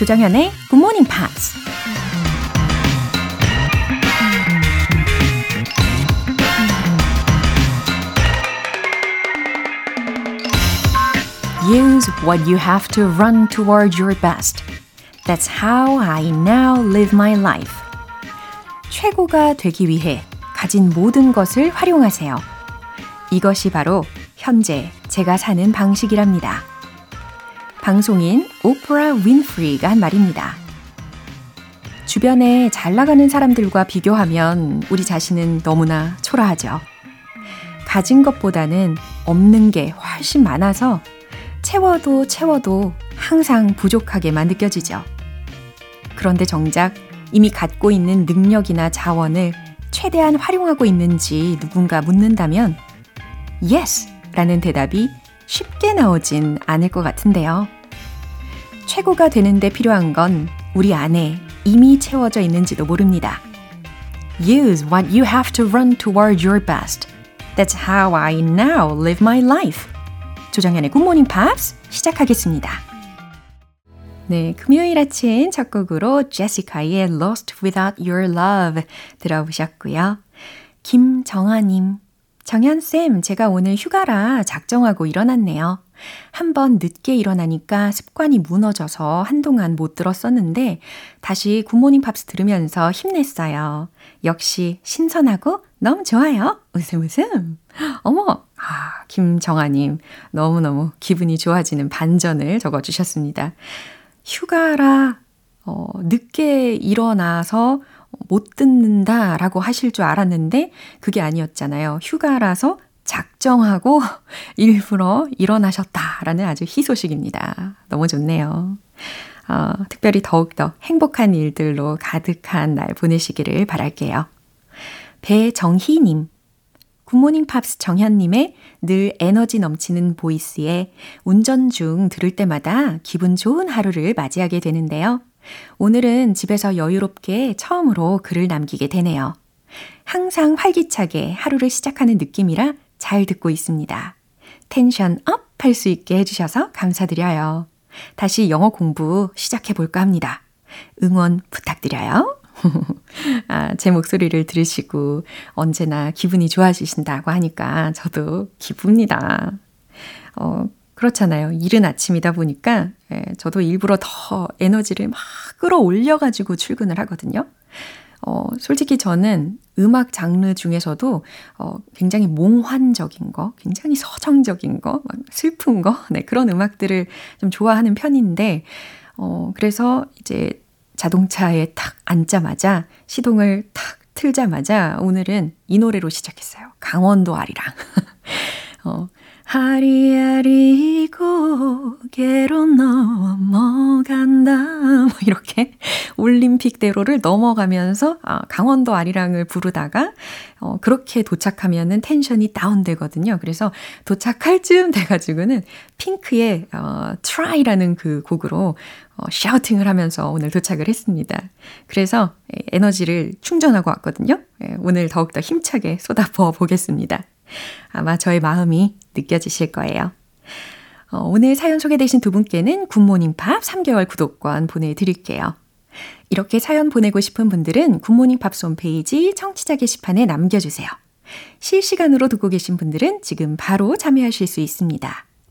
조정현의 Good Morning Pops. Use what you have to run toward your best. That's how I now live my life. 최고가 되기 위해 가진 모든 것을 활용하세요. 이것이 바로 현재 제가 사는 방식이랍니다. 방송인 오프라 윈프리가 한 말입니다. 주변에 잘 나가는 사람들과 비교하면 우리 자신은 너무나 초라하죠. 가진 것보다는 없는 게 훨씬 많아서 채워도 채워도 항상 부족하게만 느껴지죠. 그런데 정작 이미 갖고 있는 능력이나 자원을 최대한 활용하고 있는지 누군가 묻는다면 yes 라는 대답이 쉽게 나오진 않을 것 같은데요. 최고가 되는데 필요한 건 우리 안에 이미 채워져 있는지도 모릅니다. Use what you have to run toward your best. That's how I now live my life. 조정현의 굿모닝 팝스 시작하겠습니다. 네, 금요일 아침 첫 곡으로 제시카의 Lost Without Your Love 들어보셨고요. 김정아님, 정현쌤, 제가 오늘 휴가라 작정하고 일어났네요. 한번 늦게 일어나니까 습관이 무너져서 한동안 못 들었었는데 다시 굿모닝 팝스 들으면서 힘냈어요. 역시 신선하고 너무 좋아요. 웃음 웃음. 어머, 아, 김정아님. 너무너무 기분이 좋아지는 반전을 적어주셨습니다. 휴가라, 어, 늦게 일어나서 못 듣는다 라고 하실 줄 알았는데 그게 아니었잖아요. 휴가라서 작정하고 일부러 일어나셨다라는 아주 희소식입니다. 너무 좋네요. 어, 특별히 더욱더 행복한 일들로 가득한 날 보내시기를 바랄게요. 배정희님, 굿모닝 팝스 정현님의 늘 에너지 넘치는 보이스에 운전 중 들을 때마다 기분 좋은 하루를 맞이하게 되는데요. 오늘은 집에서 여유롭게 처음으로 글을 남기게 되네요. 항상 활기차게 하루를 시작하는 느낌이라 잘 듣고 있습니다. tension up 할 수 있게 해주셔서 감사드려요. 다시 영어 공부 시작해 볼까 합니다. 응원 부탁드려요. 아, 제 목소리를 들으시고 언제나 기분이 좋아지신다고 하니까 저도 기쁩니다. 어, 그렇잖아요. 이른 아침이다 보니까 예, 저도 일부러 더 에너지를 막 끌어올려가지고 출근을 하거든요. 어, 솔직히 저는 음악 장르 중에서도 어, 굉장히 몽환적인 거, 굉장히 서정적인 거, 슬픈 거, 네, 그런 음악들을 좀 좋아하는 편인데, 어, 그래서 이제 자동차에 탁 앉자마자 시동을 탁 틀자마자 오늘은 이 노래로 시작했어요. 강원도 아리랑. 어, 하리하리 고개로 넘어간다. 뭐 이렇게 올림픽대로를 넘어가면서 아, 강원도 아리랑을 부르다가 어, 그렇게 도착하면은 텐션이 다운되거든요. 그래서 도착할 즈음 돼가지고는 핑크의 어, Try라는 그 곡으로 어, 샤우팅을 하면서 오늘 도착을 했습니다. 그래서 에너지를 충전하고 왔거든요. 예, 오늘 더욱더 힘차게 쏟아 부어 보겠습니다. 아마 저의 마음이 느껴지실 거예요. 어, 오늘 사연 소개되신 두 분께는 굿모닝 팝 3개월 구독권 보내드릴게요. 이렇게 사연 보내고 싶은 분들은 굿모닝 팝스 홈페이지 청취자 게시판에 남겨주세요. 실시간으로 듣고 계신 분들은 지금 바로 참여하실 수 있습니다.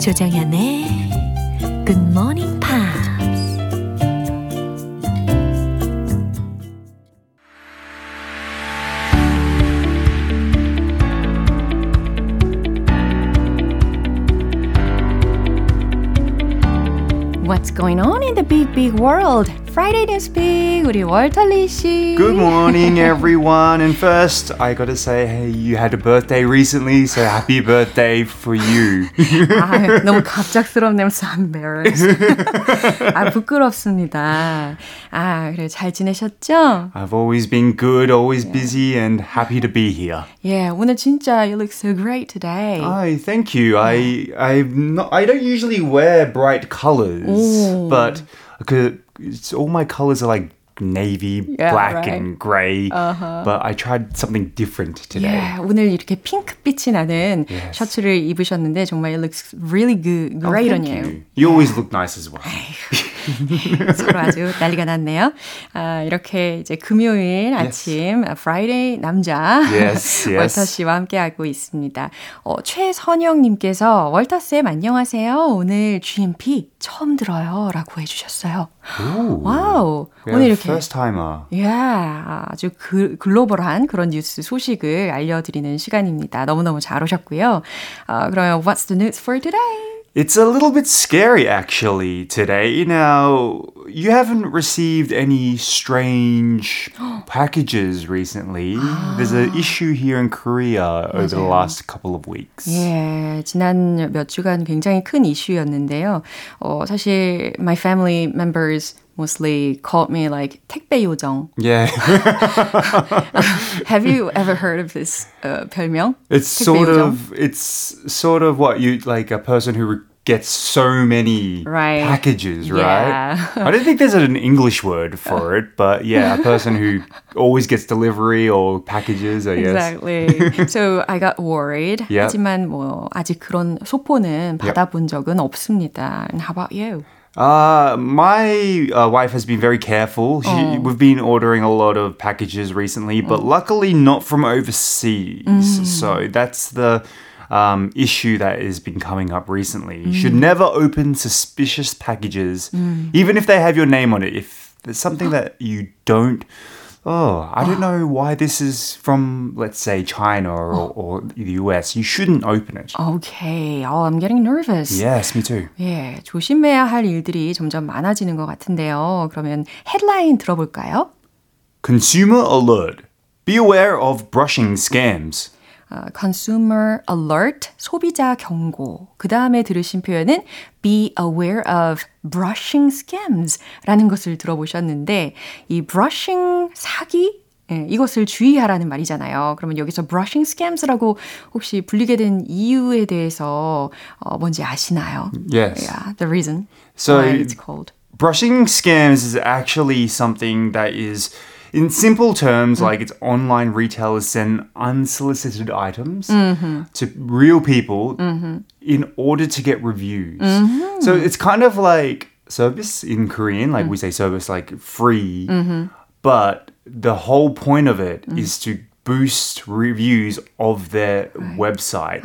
조정현의 굿모닝 팝스 What's going on in the big, big world? Friday Newspeak, 우리 월털리 씨. Good morning, everyone. And first, I gotta say, hey, you had a birthday recently, so happy birthday for you. 아, 너무 갑작스럽네요. I'm embarrassed. 아, 부끄럽습니다. 아, 그래, 잘 지내셨죠? I've always been good, always busy, and happy to be here. Yeah, 오늘 진짜 you look so great today. Hi, thank you. I I'm not. I don't usually wear bright colors, Ooh. but 그 it's, all my colors are like navy, Yeah, black, right. and gray. But I tried something different today. Yeah, 오늘 이렇게 핑크빛이 나는 Yes. 셔츠를 입으셨는데 정말 it looks really good, Oh, great on thank you. you. You always look nice as well. 서로 아주 난리가 났네요. 아, 이렇게 이제 금요일 아침 Friday 남자 Yes, yes. 월터 씨와 함께 하고 있습니다. 어, 최선영 님께서 월터 쌤 안녕하세요. 오늘 GMP 처음 들어요라고 해 주셨어요. Ooh. Wow Yeah, 오늘 이렇게 first timer. 예, 아주 그, 글로벌한 그런 뉴스 소식을 알려 드리는 시간입니다. 너무너무 잘 오셨고요. 아, 그러면 What's the news for today? It's a little bit scary actually today. Now, you haven't received any strange packages recently. There's an issue here in Korea over the last couple of weeks. 예, 지난 몇 주간 굉장히 큰 이슈였는데요. 어, 사실 my family members mostly called me like 택배 요정. Yeah. Have you ever heard of this uh, 별명? it's 택배 sort 요정? of it's sort of what you like a person who gets so many Right. packages, Yeah. right? I don't think there's an English word for it, but yeah, a person who always gets delivery or packages, I guess. Exactly. so I got worried. Yeah. 하지만 뭐 아직 그런 소포는 받아본 적은 없습니다. And how about you? Uh, my uh, wife has been very careful. She, Oh. We've been ordering a lot of packages recently, but luckily not from overseas. Mm. So that's the um, issue that has been coming up recently. You Mm. should never open suspicious packages, even if they have your name on it. If there's something that you don't Oh, I don't know why this is from, let's say, China or, or the US. You shouldn't open it. Okay. Oh, I'm getting nervous. Yes, me too. 예, 조심해야 할 일들이 점점 많아지는 것 같은데요. 그러면 헤드라인 들어볼까요? Consumer alert. Be aware of brushing scams. 어, consumer alert, 소비자 경고. 그 다음에 들으신 표현은 be aware of brushing scams 라는 것을 들어보셨는데, 이 brushing 사기? 예, 이것을 주의하라는 말이잖아요. 그러면 여기서 brushing scams라고 혹시 불리게 된 이유에 대해서 어, 뭔지 아시나요? Yes. Yeah, the reason So- why it's called. Brushing scams is actually something that is, in simple terms, mm. like it's online retailers send unsolicited items mm-hmm. to real people mm-hmm. in order to get reviews. Mm-hmm. So it's kind of like service in Korean, like mm. we say service like free, but the whole point of it mm. is to boost reviews of their website.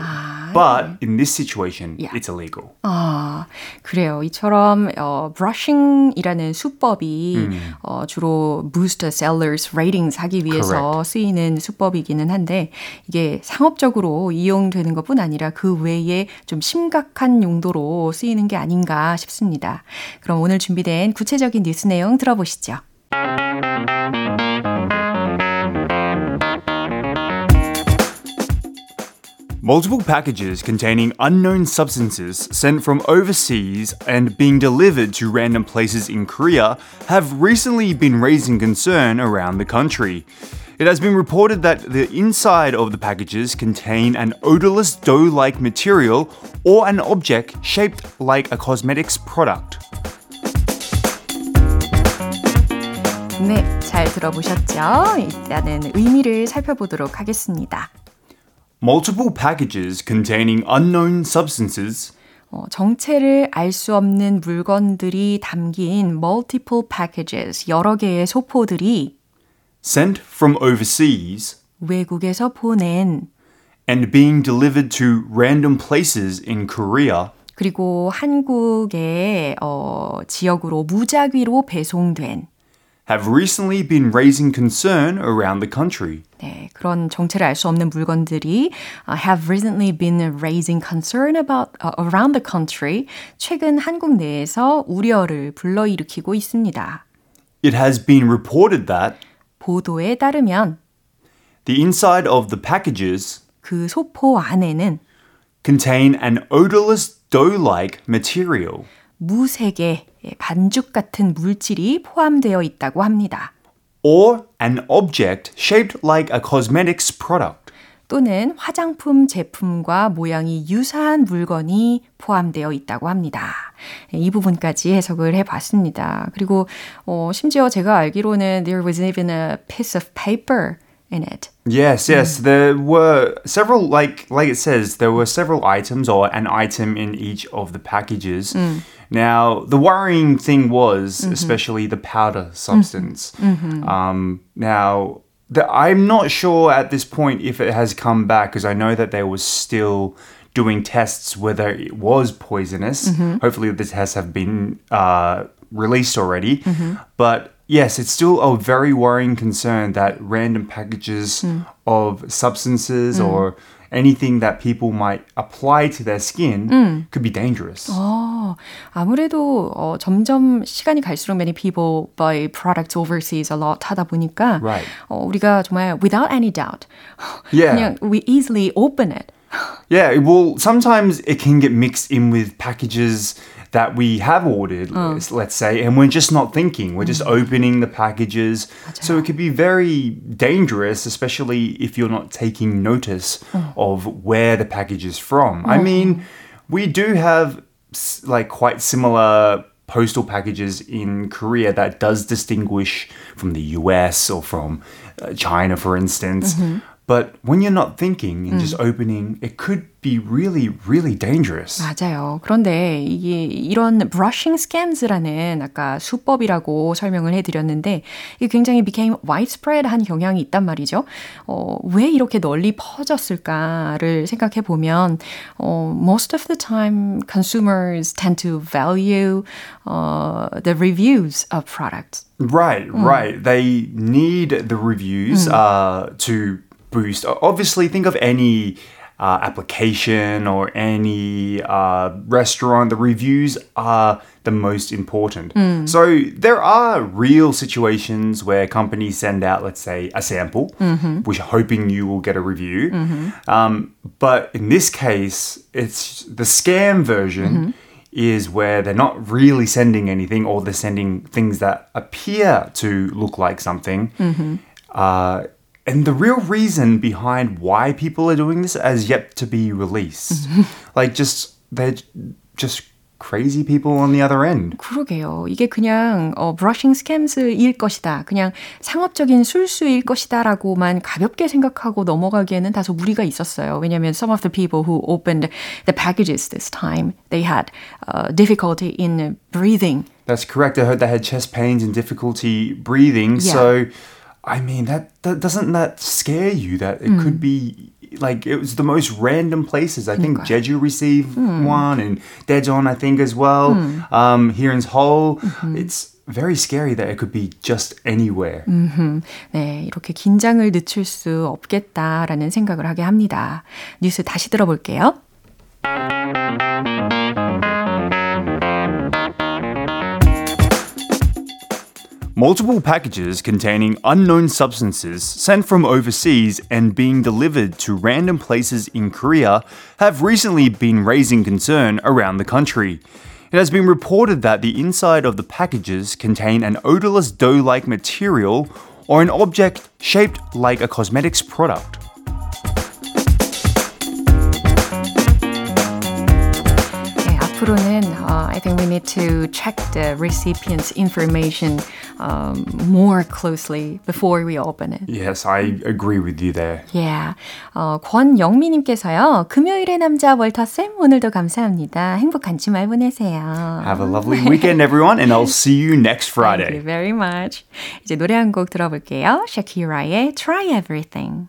But in this situation, Yeah. it's illegal. 아, 그래요. 이처럼 어, brushing이라는 수법이 어, 주로 boost sellers ratings 하기 위해서 Correct. 쓰이는 수법이기는 한데 이게 상업적으로 이용되는 것뿐 아니라 그 외에 좀 심각한 용도로 쓰이는 게 아닌가 싶습니다. 그럼 오늘 준비된 구체적인 뉴스 내용 들어보시죠. Multiple packages containing unknown substances sent from overseas and being delivered to random places in Korea have recently been raising concern around the country. It has been reported that the inside of the packages contain an odorless dough like material or an object shaped like a cosmetics product. 네, 잘 들어보셨죠? 일단은 의미를 살펴보도록 하겠습니다. Multiple packages containing unknown substances 어, 정체를 알 수 없는 물건들이 담긴 multiple packages, 여러 개의 소포들이 sent from overseas 외국에서 보낸 and being delivered to random places in Korea 그리고 한국의 어, 지역으로 무작위로 배송된 have recently been raising concern around the country. 네, 그런 정체를 알 수 없는 물건들이 uh, have recently been raising concern about uh, around the country. 최근 한국 내에서 우려를 불러일으키고 있습니다. It has been reported that 보도에 따르면 the inside of the packages 그 소포 안에는 contain an odorless dough-like material. 무색의 반죽 같은 물질이 포함되어 있다고 합니다. or an object shaped like a cosmetics product. 또는 화장품 제품과 모양이 유사한 물건이 포함되어 있다고 합니다. 이 부분까지 해석을 해봤습니다. 그리고 어, 심지어 제가 알기로는 there was even a piece of paper in it. Yes, yes, there were several like like it says there were several items or an item in each of the packages. Now, the worrying thing was mm-hmm. especially the powder substance. Mm-hmm. Mm-hmm. Um, now, the, I'm not sure at this point if it has come back because I know that there was still doing tests whether it was poisonous. Hopefully, the tests have been uh, released already. But yes, it's still a very worrying concern that random packages mm. of substances mm. or anything that people might apply to their skin mm. could be dangerous. Oh. 어, 아무래도 어, 점점 시간이 갈수록 many people buy products overseas a lot 하다 보니까 Right. 어, 우리가 정말 without any doubt Yeah. 그냥 we easily open it. Yeah, well, sometimes it can get mixed in with packages that we have ordered, let's- let's say, and we're just not thinking. We're just opening the packages. So it could be very dangerous, especially if you're not taking notice of where the package is from. I mean, we do have s- like quite similar postal packages in Korea that does distinguish from the US or from uh, China, for instance. But when you're not thinking and just opening, it could be really, really dangerous. 맞아요. 그런데 이게 이런 brushing scams라는 아까 수법이라고 설명을 해드렸는데 이게 굉장히 became widespread 한 경향이 있단 말이죠. 어, 왜 이렇게 널리 퍼졌을까를 생각해 보면 어, most of the time consumers tend to value uh, the reviews of products. Right, right. They need the reviews uh, to boost. Obviously, think of any uh, application or any uh, restaurant. The reviews are the most important. So there are real situations where companies send out, let's say, a sample, which are hoping you will get a review. Um, but in this case, it's the scam version is where they're not really sending anything or they're sending things that appear to look like something. Uh, and the real reason behind why people are doing this has yet to be released. like, just, they're just crazy people on the other end. 그러게요. 이게 그냥 어, brushing scams일 것이다. 그냥 상업적인 술수일 것이다라고만 가볍게 생각하고 넘어가기에는 다소 무리가 있었어요. 왜냐하면 some of the people who opened the packages this time, they had uh, difficulty in breathing. That's correct. I heard they had chest pains and difficulty breathing. Yeah. So, I mean, that, that doesn't that scare you that it could be like it was the most random places. I think Jeju received one and Daejeon, I think, as well. Um, here in Seoul, it's very scary that it could be just anywhere. 네, 이렇게 긴장을 늦출 수 없겠다라는 생각을 하게 합니다. 뉴스 다시 들어볼게요. Multiple packages containing unknown substances sent from overseas and being delivered to random places in Korea have recently been raising concern around the country. It has been reported that the inside of the packages contain an odorless dough like material or an object shaped like a cosmetics product. To check the recipient's information um, more closely before we open it. Yes, I agree with you there. Yeah. 어, 권영미님께서요. 금요일의 남자 월터쌤 오늘도 감사합니다. 행복한 주말 보내세요. Have a lovely weekend, everyone, and I'll see you next Thank you Friday. very much. 이제 노래 한 곡 들어볼게요. Shakira의 Try Everything.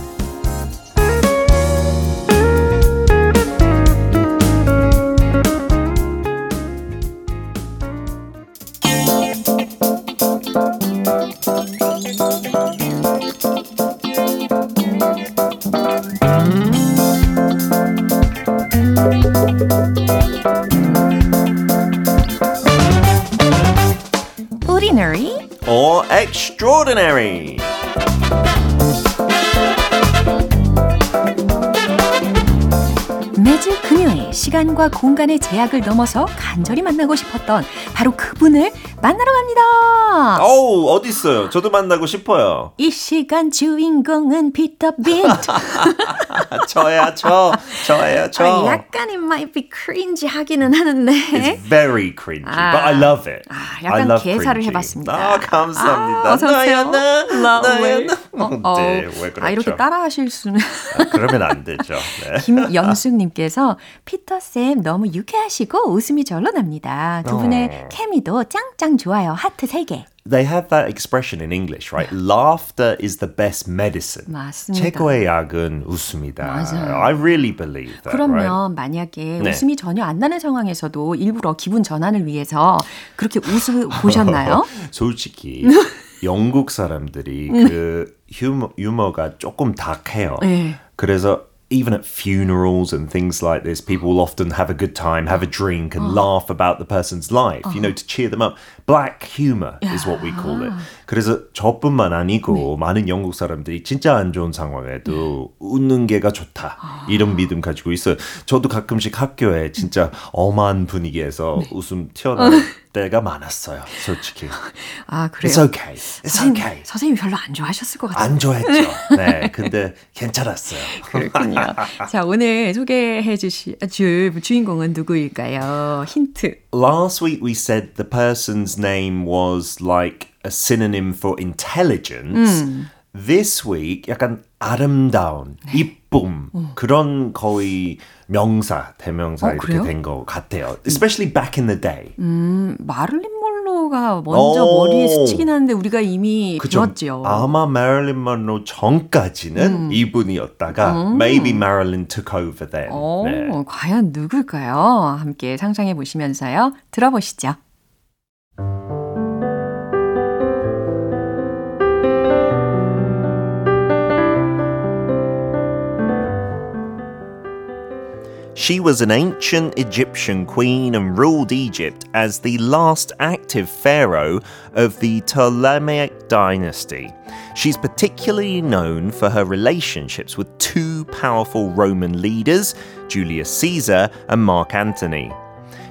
Extraordinary. 매주 금요일 시간과 공간의 제약을 넘어서 간절히 만나고 싶었던 바로 그분을 만나러 갑니다. 어우, 어디 있어요? 저도 만나고 싶어요. 이 시간 주인공은 피터 빈트. 저야, 저. 저예요, 저. 아, 약간 it might be cringe 하기는 하는데. It's very cringy, 아, but I love it. 아, 약간 개사를 cringy. 해봤습니다. 아, 감사합니다. 아. 나야나. 나야나. 어, 어. 네, 왜 그렇죠? 아, 이렇게 따라하실 수는. 아, 그러면 안 되죠. 네. 김영숙님께서 피터 쌤 너무 유쾌하시고 웃음이 절로 납니다. 두 분의 어. 케미도 짱짱 좋아요. 하트 3개. They have that expression in English, right? Laughter is the best medicine. 맞습니다. 최고의 약은 웃음이다. 맞아요. I really believe that, 그러면 right? 만약에 네. 웃음이 전혀 안 나는 상황에서도 일부러 기분 전환을 위해서 그렇게 웃어 보셨나요? 솔직히 영국 사람들이 그 유머, 유머가 조금 다해요. 네. 그래서 even at funerals and things like this, people will often have a good time, have a drink, and oh. laugh about the person's life, you know, uh-huh. to cheer them up. Black humor is what we call it. Ah. 그래서 저뿐만 아니고 많은 영국 사람들이 진짜 안 좋은 상황에도 웃는 게가 좋다. 이런 믿음 가지고 있어요. 저도 가끔씩 학교에 진짜 엄한 분위기에서 웃음 튀어나올 때가 많았어요. 솔직히. 아 그래요. It's okay. It's 선생님, okay. 선생님 별로 안 좋아하셨을 것 같아요. 안 좋아했죠. 네, 근데 괜찮았어요. 그렇군요. 자 오늘 소개해 주실 줄 주인공은 누구일까요? 힌트. Last week we said the person's name was like a synonym for intelligence. This week 약간 아름다운, 이쁨 그런 거의 명사, 대명사 어, 이렇게? 된 것 같아요. Especially back in the day. 음, 마를린 먼로가 먼저 오. 머리에 스치긴 하는데 우리가 이미? 배웠죠. 아마 마릴린 먼로 전까지는 이분이었다가 maybe Marilyn took over then. 어, 네. 과연 누굴까요? 함께 상상해 보시면서요. 들어보시죠. She was an ancient Egyptian queen and ruled Egypt as the last active pharaoh of the Ptolemaic dynasty. She's particularly known for her relationships with two powerful Roman leaders, Julius Caesar and Mark Antony.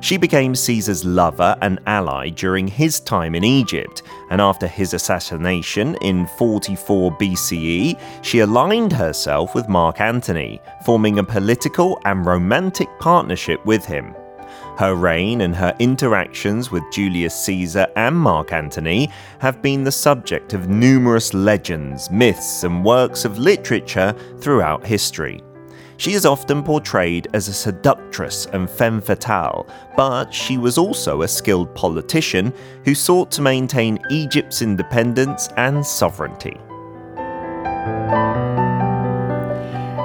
She became Caesar's lover and ally during his time in Egypt, and after his assassination in 44 BCE, she aligned herself with Mark Antony, forming a political and romantic partnership with him. Her reign and her interactions with Julius Caesar and Mark Antony have been the subject of numerous legends, myths, and works of literature throughout history. She is often portrayed as a seductress and femme fatale, but she was also a skilled politician who sought to maintain Egypt's independence and sovereignty.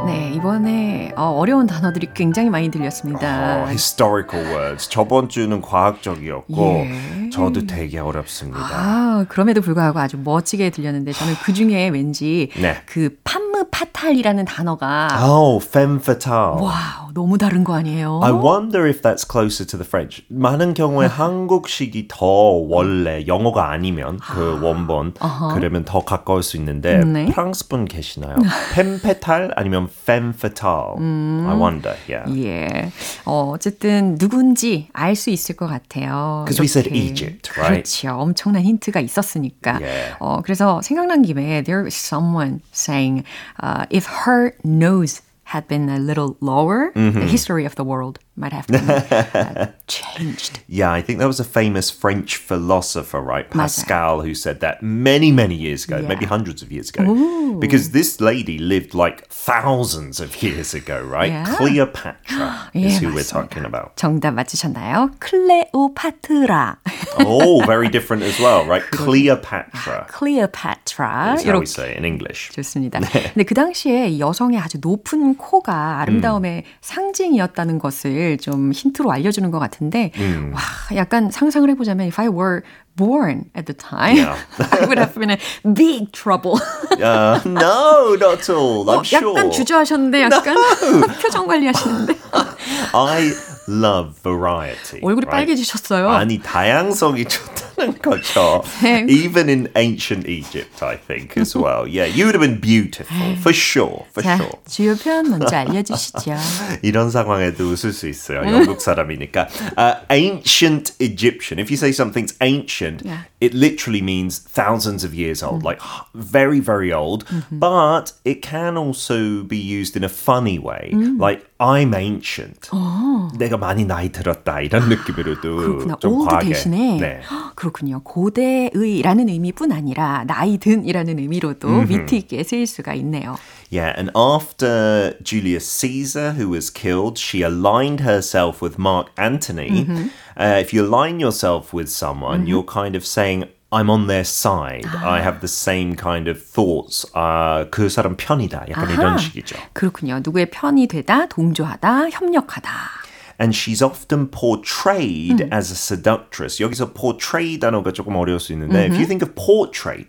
네, 이번에 어, 어려운 단어들이 굉장히 많이 들렸습니다. Oh, historical words. 저번 주는 과학적이었고 예. 저도 되게 어렵습니다. 아, 그럼에도 불구하고 아주 멋지게 들렸는데 저는 그 중에 왠지 네. 그 판 무 파탈이라는 단어가 Oh, femme fatale. Wow, 너무 다른 거 아니에요? I wonder if that's closer to the French. 많은 경우에 한국식이 더 원래 영어가 아니면 그 원본 그러면 더 가까울 수 있는데 네. 프랑스 분 계시나요? 펜페탈 아니면 femme fatale. I wonder. Yeah. 예. 어, 어쨌든 누군지 알 수 있을 것 같아요. 'Cause we said. Egypt, right? 그렇죠. 엄청난 힌트가 있었으니까. Yeah. 어, 그래서 생각난 김에 there is someone saying uh, if her nose had been a little lower, the history of the world might have been uh, changed. Yeah, I think there was a famous French philosopher, right? Pascal, who said that many, many years ago, Yeah. maybe hundreds of years ago. Because this lady lived like thousands of years ago, right? Yeah. Cleopatra is 예, who we're 맞습니다. talking about. 정답 맞추셨나요? 클레오파트라. Oh, very different as well, right? Cleopatra. Cleopatra. That's how we 이렇게 say it in English. 좋습니다. 근데 그 당시에 여성의 아주 높은 코가 아름다움의 상징이었다는 것을 좀 힌트로 알려주는 것 같은데, 와, 약간 상상을 해보자면, if I were born at the time, Yeah. I would have been in big trouble. Uh, no, not at all. I'm 어, sure. 약간 주저하셨는데, 약간 표정 관리하시는데. I love variety. 얼굴이 right? 빨개지셨어요. 아니 다양성이 좋다 는 거죠. 네. Even in ancient Egypt, I think as well. Yeah, you would have been beautiful for sure, for 자, sure. 주요 표현 먼저 알려주시죠. 이런 상황에도 웃을 수 있어요. 영국 사람이니까. Uh, ancient Egyptian. If you say something's ancient, Yeah. it literally means thousands of years old, like h- very, very old. But it can also be used in a funny way, like I'm ancient. 내가 많이 나이 들었다 이런 느낌으로도 그렇구나. 좀 old 과하게. 대신에 네. 헉, 그렇군요. 고대의라는 의미뿐 아니라 나이 든이라는 의미로도 위트 있게 쓰일 수가 있네요. Yeah, and after Julius Caesar, who was killed, she aligned herself with Mark Antony. Uh, if you align yourself with someone, you're kind of saying, I'm on their side. I have the same kind of thoughts. Uh, 그 사람 편이다. 약간 이런 아하. 식이죠. 그렇군요. 누구의 편이 되다, 동조하다, 협력하다. And she's often portrayed as a seductress. 여기서 portray 단어가 조금 어려울 수 있는데, if you think of portrait,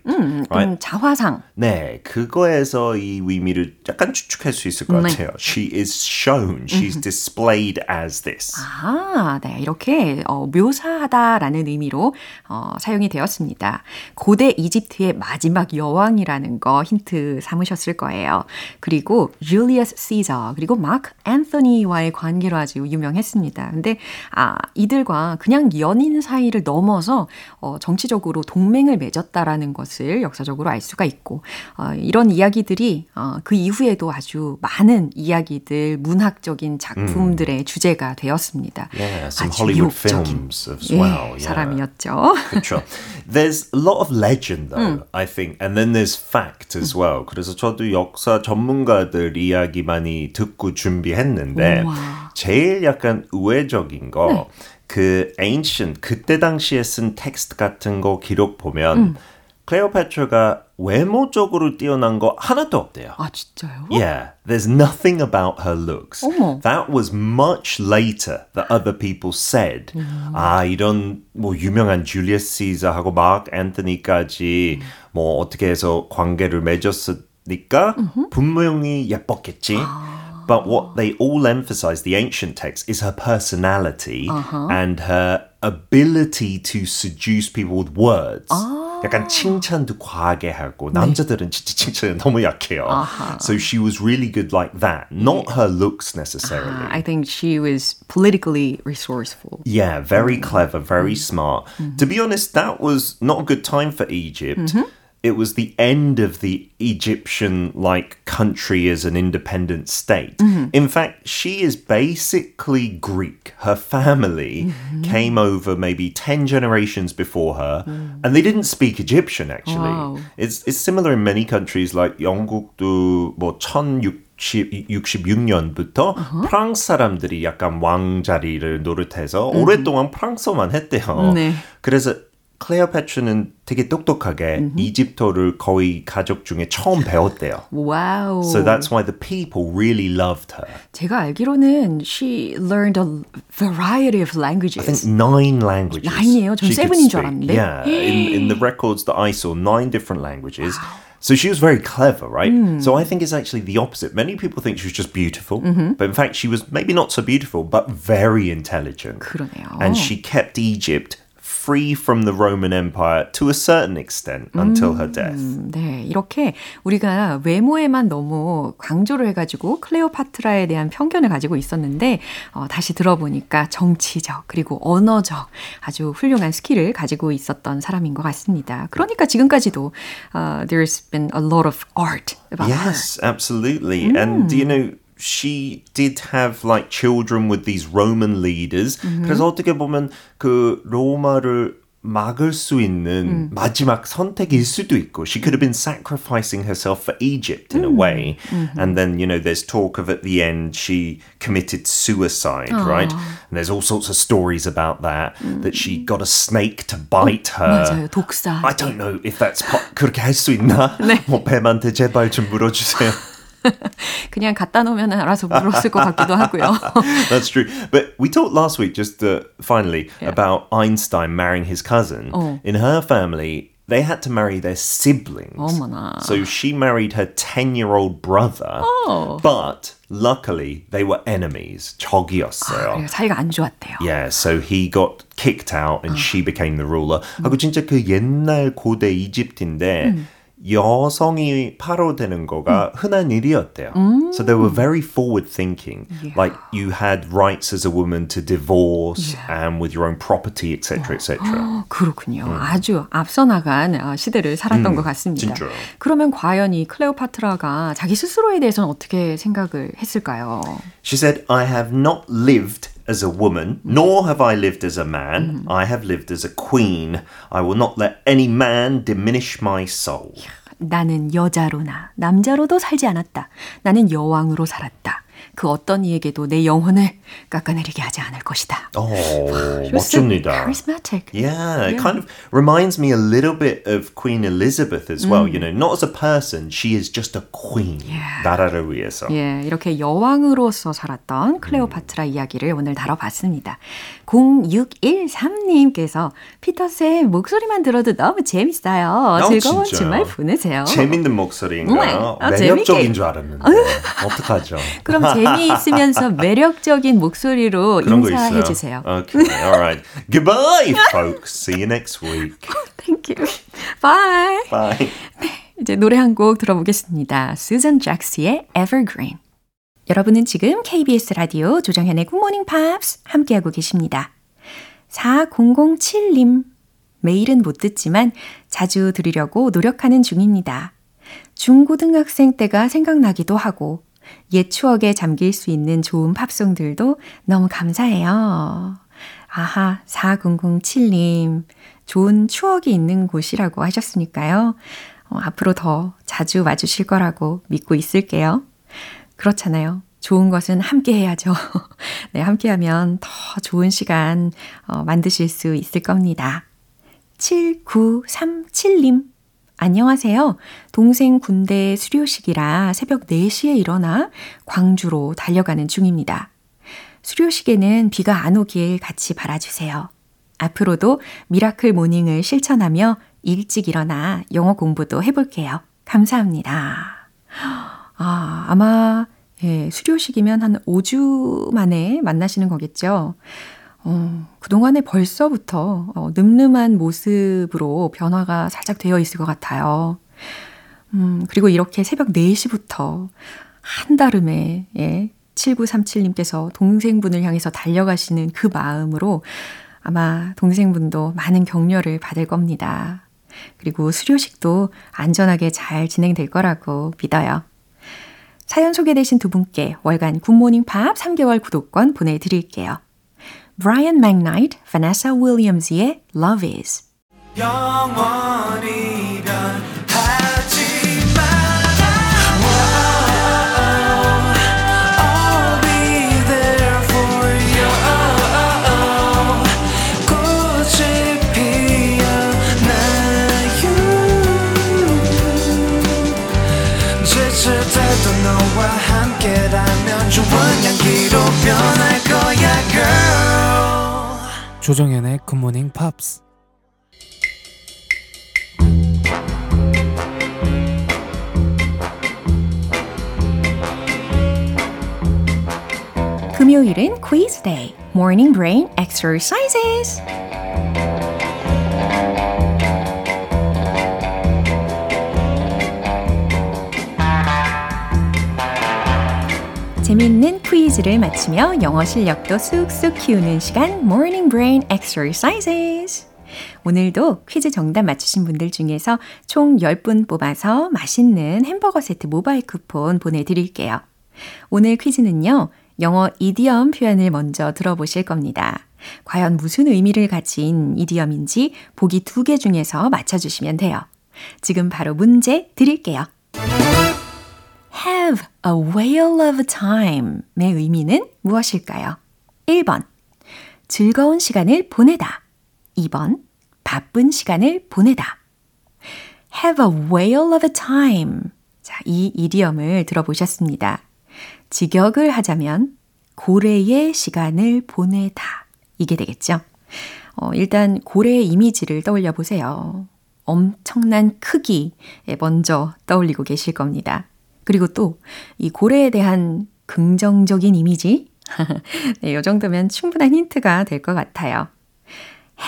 right? 음, 자화상. 네, 그거에서 이 의미를 약간 추측할 수 있을 것 네. 같아요. She is shown, she's displayed as this. 아, 네. 이렇게 어, 묘사하다라는 의미로 어, 사용이 되었습니다. 고대 이집트의 마지막 여왕이라는 거 힌트 삼으셨을 거예요. 그리고 줄리어스 시저 그리고 마크 앤서니와의 관계로 아주 유명 했습니다. 근데 아, 이들과 그냥 연인 사이를 넘어서 어, 정치적으로 동맹을 맺었다라는 것을 역사적으로 알 수가 있고 어, 이런 이야기들이 어, 그 이후에도 아주 많은 이야기들 문학적인 작품들의 주제가 되었습니다. Yeah, some 아주 Hollywood 유혹적인 films as 예, well. Yeah. 사람이었죠. 그렇죠. There's a lot of legend though, I think, and then there's fact as well. 그래서 저도 역사 전문가들 이야기 많이 듣고 준비했는데 우와. 제일 약간 우회적인 거. 그 ancient 그때 당시에 쓴 텍스트 같은 거 기록 보면 클레오파트라가 외모적으로 뛰어난 거 하나도 없대요. 아 진짜요? Yeah, there's nothing about her looks. 어머. That was much later that other people said. 아, 이런 뭐 유명한 줄리어스 시저하고 마크 앤토니까지 뭐 어떻게 해서 관계를 맺었으니까 분명히 예뻤겠지. But what they all emphasize, the ancient text, is her personality and her ability to seduce people with words. 약간 칭찬도 과하게 하고 남자들은 진짜 칭찬에 너무 약해요. So she was really good like that. Not her looks necessarily. I think she was politically resourceful. Yeah, very clever, very smart. To be honest, that was not a good time for Egypt. It was the end of the Egyptian like country as an independent state. In fact, she is basically Greek. Her family came over maybe 10 generations before her and they didn't speak Egyptian actually. Wow. It's it's similar in many countries like 영국도 뭐 1666년부터 프랑스 사람들이 약간 왕자리를 노릇해서 오랫동안 프랑스어만 했대요. 네. 그래서 클레오파트라는 되게 똑똑하게 이집트어를 거의 가족 중에 처음 배웠대요. 와우. So that's why the people really loved her. 제가 알기로는 she learned a variety of I think languages. nine languages. Nine이에요? 전 she could seven인 줄 speak. 알았는데. Yeah, in, in the records that I saw, nine different languages. So she was very clever, right? So I think it's actually the opposite. Many people think she was just beautiful, but in fact, she was maybe not so beautiful, but very intelligent. 그러네요. And she kept Egypt free from the Roman Empire to a certain extent until her death. 네, 이렇게 우리가 외모에만 너무 강조를 해가지고 클레오파트라에 대한 편견을 가지고 있었는데 어, 다시 들어보니까 정치적 그리고 언어적 아주 훌륭한 스킬을 가지고 있었던 사람인 것 같습니다. 그러니까 지금까지도 uh, there's been a lot of art about her. Yes, absolutely. And you know, she did have like children with these Roman leaders. 그래서 어떻게 보면 그 로마를 막을 수 있는 마지막 선택일 수도 있고 she could have been sacrificing herself for Egypt in a way and then you know there's talk of at the end she committed suicide right and there's all sorts of stories about that that she got a snake to bite her 맞아요. 독사. I don't know if that's po- 그렇게 할 수 있나? 뭐 뱀한테 제발 좀 물어주세요. 그냥 갖다 놓으면 알아서 물었을 것 같기도 하고요. That's true. But we talked last week, just uh, finally, about Einstein marrying his cousin. Oh. In her family, they had to marry their siblings. 어머나. So she married her 10 year old brother. Oh. But luckily, they were enemies. 적이었어요. 그래서 사이가 안 좋았대요. Yeah, so he got kicked out and she became the ruler. 하고 진짜 그 옛날 고대 이집트인데 여성이 파로 되는 거가 흔한 일이었대요. So they were very forward thinking. Like you had rights as a woman to divorce and with your own property, etc., etc. 그렇군요. 아주 앞서 나간 어, 시대를 살았던 것 같습니다. 진짜요. 그러면 과연 이 클레오파트라가 자기 스스로에 대해서는 어떻게 생각을 했을까요? She said, I have not lived as a woman, nor have I lived as a man. I have lived as a queen. I will not let any man diminish my soul. 나는 여자로나 남자로도 살지 않았다. 나는 여왕으로 살았다. 그 어떤 이에게도 내 영혼을 깎아내리게 하지 않을 것이다. Oh, was so 멋집니다. charismatic. Yeah, it kind of reminds me a little bit of Queen Elizabeth as well. You know, not as a person, she is just a queen. 나라를 위해서. 예, 이렇게 여왕으로서 살았던 클레오파트라 이야기를 오늘 다뤄봤습니다. 0613님께서 피터쌤 목소리만 들어도 너무 재밌어요. 어, 즐거운 진짜요? 주말 보내세요. 재밌는 목소리인가요? 네. 아, 매력적인 재밌게. 줄 알았는데 어떡하죠? 그럼 재미있으면서 매력적인 목소리로 인사해. 주세요. Okay, all right. Goodbye, folks. See you next week. Thank you. Bye. Bye. 이제 노래 한 곡 들어보겠습니다. 수잔 잭스의 Evergreen. 여러분은 지금 KBS 라디오 조정현의 굿모닝 팝스 함께하고 계십니다. 4007님. 매일은 못 듣지만 자주 들으려고 노력하는 중입니다. 중고등학생 때가 생각나기도 하고 옛 추억에 잠길 수 있는 좋은 팝송들도 너무 감사해요. 아하, 4007님. 좋은 추억이 있는 곳이라고 하셨으니까요. 어, 앞으로 더 자주 와주실 거라고 믿고 있을게요. 그렇잖아요. 좋은 것은 함께 해야죠. 네, 함께 하면 더 좋은 시간 어, 만드실 수 있을 겁니다. 7937님. 안녕하세요. 동생 군대 수료식이라 새벽 4시에 일어나 광주로 달려가는 중입니다. 수료식에는 비가 안 오길 같이 바라주세요. 앞으로도 miracle morning을 실천하며 일찍 일어나 영어 공부도 해볼게요. 감사합니다. 아, 아마, 예, 수료식이면 한 5주 만에 만나시는 거겠죠. 어, 그동안에 벌써부터 어, 늠름한 모습으로 변화가 살짝 되어 있을 것 같아요. 음, 그리고 이렇게 새벽 4시부터 한달음에, 예, 7937님께서 동생분을 향해서 달려가시는 그 마음으로 아마 동생분도 많은 격려를 받을 겁니다. 그리고 수료식도 안전하게 잘 진행될 거라고 믿어요. 사연 소개되신 두 분께 월간 굿모닝 팝 3개월 구독권 보내드릴게요. Brian McKnight, Vanessa Williams의 Love Is. 조정연의 굿모닝 팝스 금요일은 quiz day, morning brain exercises. 재밌는 퀴즈를 맞히며 영어 실력도 쑥쑥 키우는 시간 Morning Brain Exercises. 오늘도 퀴즈 정답 맞추신 분들 중에서 총 10분 뽑아서 맛있는 햄버거 세트 모바일 쿠폰 보내드릴게요. 오늘 퀴즈는요, 영어 이디엄 표현을 먼저 들어보실 겁니다. 과연 무슨 의미를 가진 이디엄인지 보기 두 개 중에서 맞춰주시면 돼요. 지금 바로 문제 드릴게요. Have a whale of a time의 의미는 무엇일까요? 1번. 즐거운 시간을 보내다. 2번. 바쁜 시간을 보내다. have a whale of a time. 자, 이 이디엄을 들어보셨습니다. 직역을 하자면 고래의 시간을 보내다. 이게 되겠죠. 어, 일단 고래의 이미지를 떠올려 보세요. 엄청난 크기에 먼저 떠올리고 계실 겁니다. 그리고 또 이 고래에 대한 긍정적인 이미지? 네, 이 정도면 충분한 힌트가 될 것 같아요.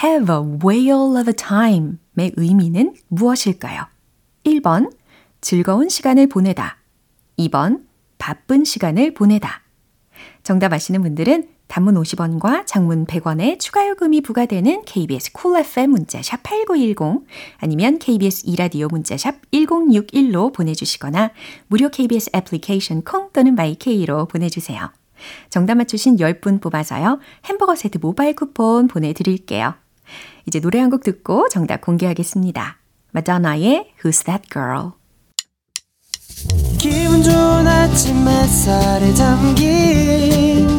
have a whale of a time의 의미는 무엇일까요? 1번, 즐거운 시간을 보내다. 2번, 바쁜 시간을 보내다. 정답 아시는 분들은 단문 50원과 장문 100원의 추가 요금이 부과되는 KBS 쿨 cool FM 문자샵 8910 아니면 KBS 이라디오 문자샵 1061로 보내주시거나 무료 KBS 애플리케이션 콩 또는 마이케이로 보내주세요. 정답 맞추신 10분 뽑아서요. 햄버거 세트 모바일 쿠폰 보내드릴게요. 이제 노래 한 곡 듣고 정답 공개하겠습니다. 마돈나의 Who's That Girl 기분 좋은 아침 햇살에 담긴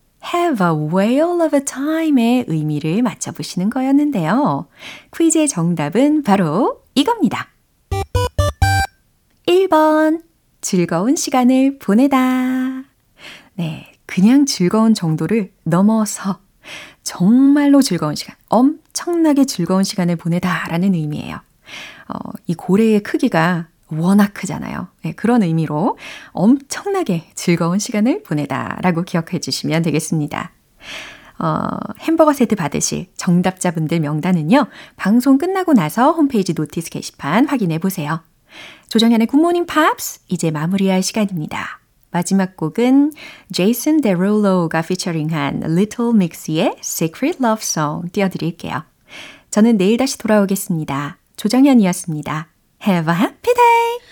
have a whale of a time의 의미를 맞춰보시는 거였는데요. 퀴즈의 정답은 바로 이겁니다. 1번, 즐거운 시간을 보내다. 네, 그냥 즐거운 정도를 넘어서 정말로 즐거운 시간, 엄청나게 즐거운 시간을 보내다 라는 의미예요. 어, 이 고래의 크기가 워낙 크잖아요. 네, 그런 의미로 엄청나게 즐거운 시간을 보내다 라고 기억해 주시면 되겠습니다. 어, 햄버거 세트 받으실 정답자분들 명단은요, 방송 끝나고 나서 홈페이지 notice 게시판 확인해 보세요. 조정현의 굿모닝 팝스, 이제 마무리할 시간입니다. 마지막 곡은 제이슨 데룰로가 피처링한 Little Mix의 Secret Love Song 띄워드릴게요. 저는 내일 다시 돌아오겠습니다. 조정현이었습니다. Have a happy day!